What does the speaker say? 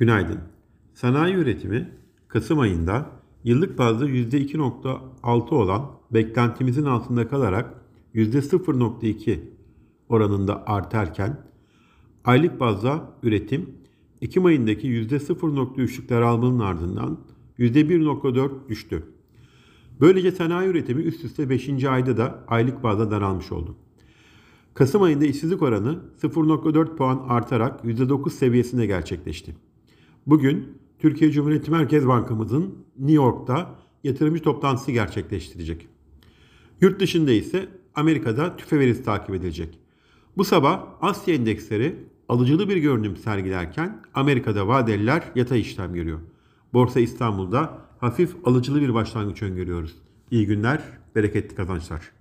Günaydın. Sanayi üretimi Kasım ayında yıllık bazda %2.6 olan beklentimizin altında kalarak %0.2 oranında artarken aylık bazda üretim Ekim ayındaki %0.3'lük daralmanın ardından %1.4 düştü. Böylece sanayi üretimi üst üste 5. ayda da aylık bazda daralmış oldu. Kasım ayında işsizlik oranı 0.4 puan artarak %9 seviyesinde gerçekleşti. Bugün Türkiye Cumhuriyeti Merkez Bankamızın New York'ta yatırımcı toplantısı gerçekleştirecek. Yurt dışında ise Amerika'da tüfe verisi takip edilecek. Bu sabah Asya endeksleri alıcılı bir görünüm sergilerken Amerika'da vadeliler yatay işlem görüyor. Borsa İstanbul'da hafif alıcılı bir başlangıç öngörüyoruz. İyi günler, bereketli kazançlar.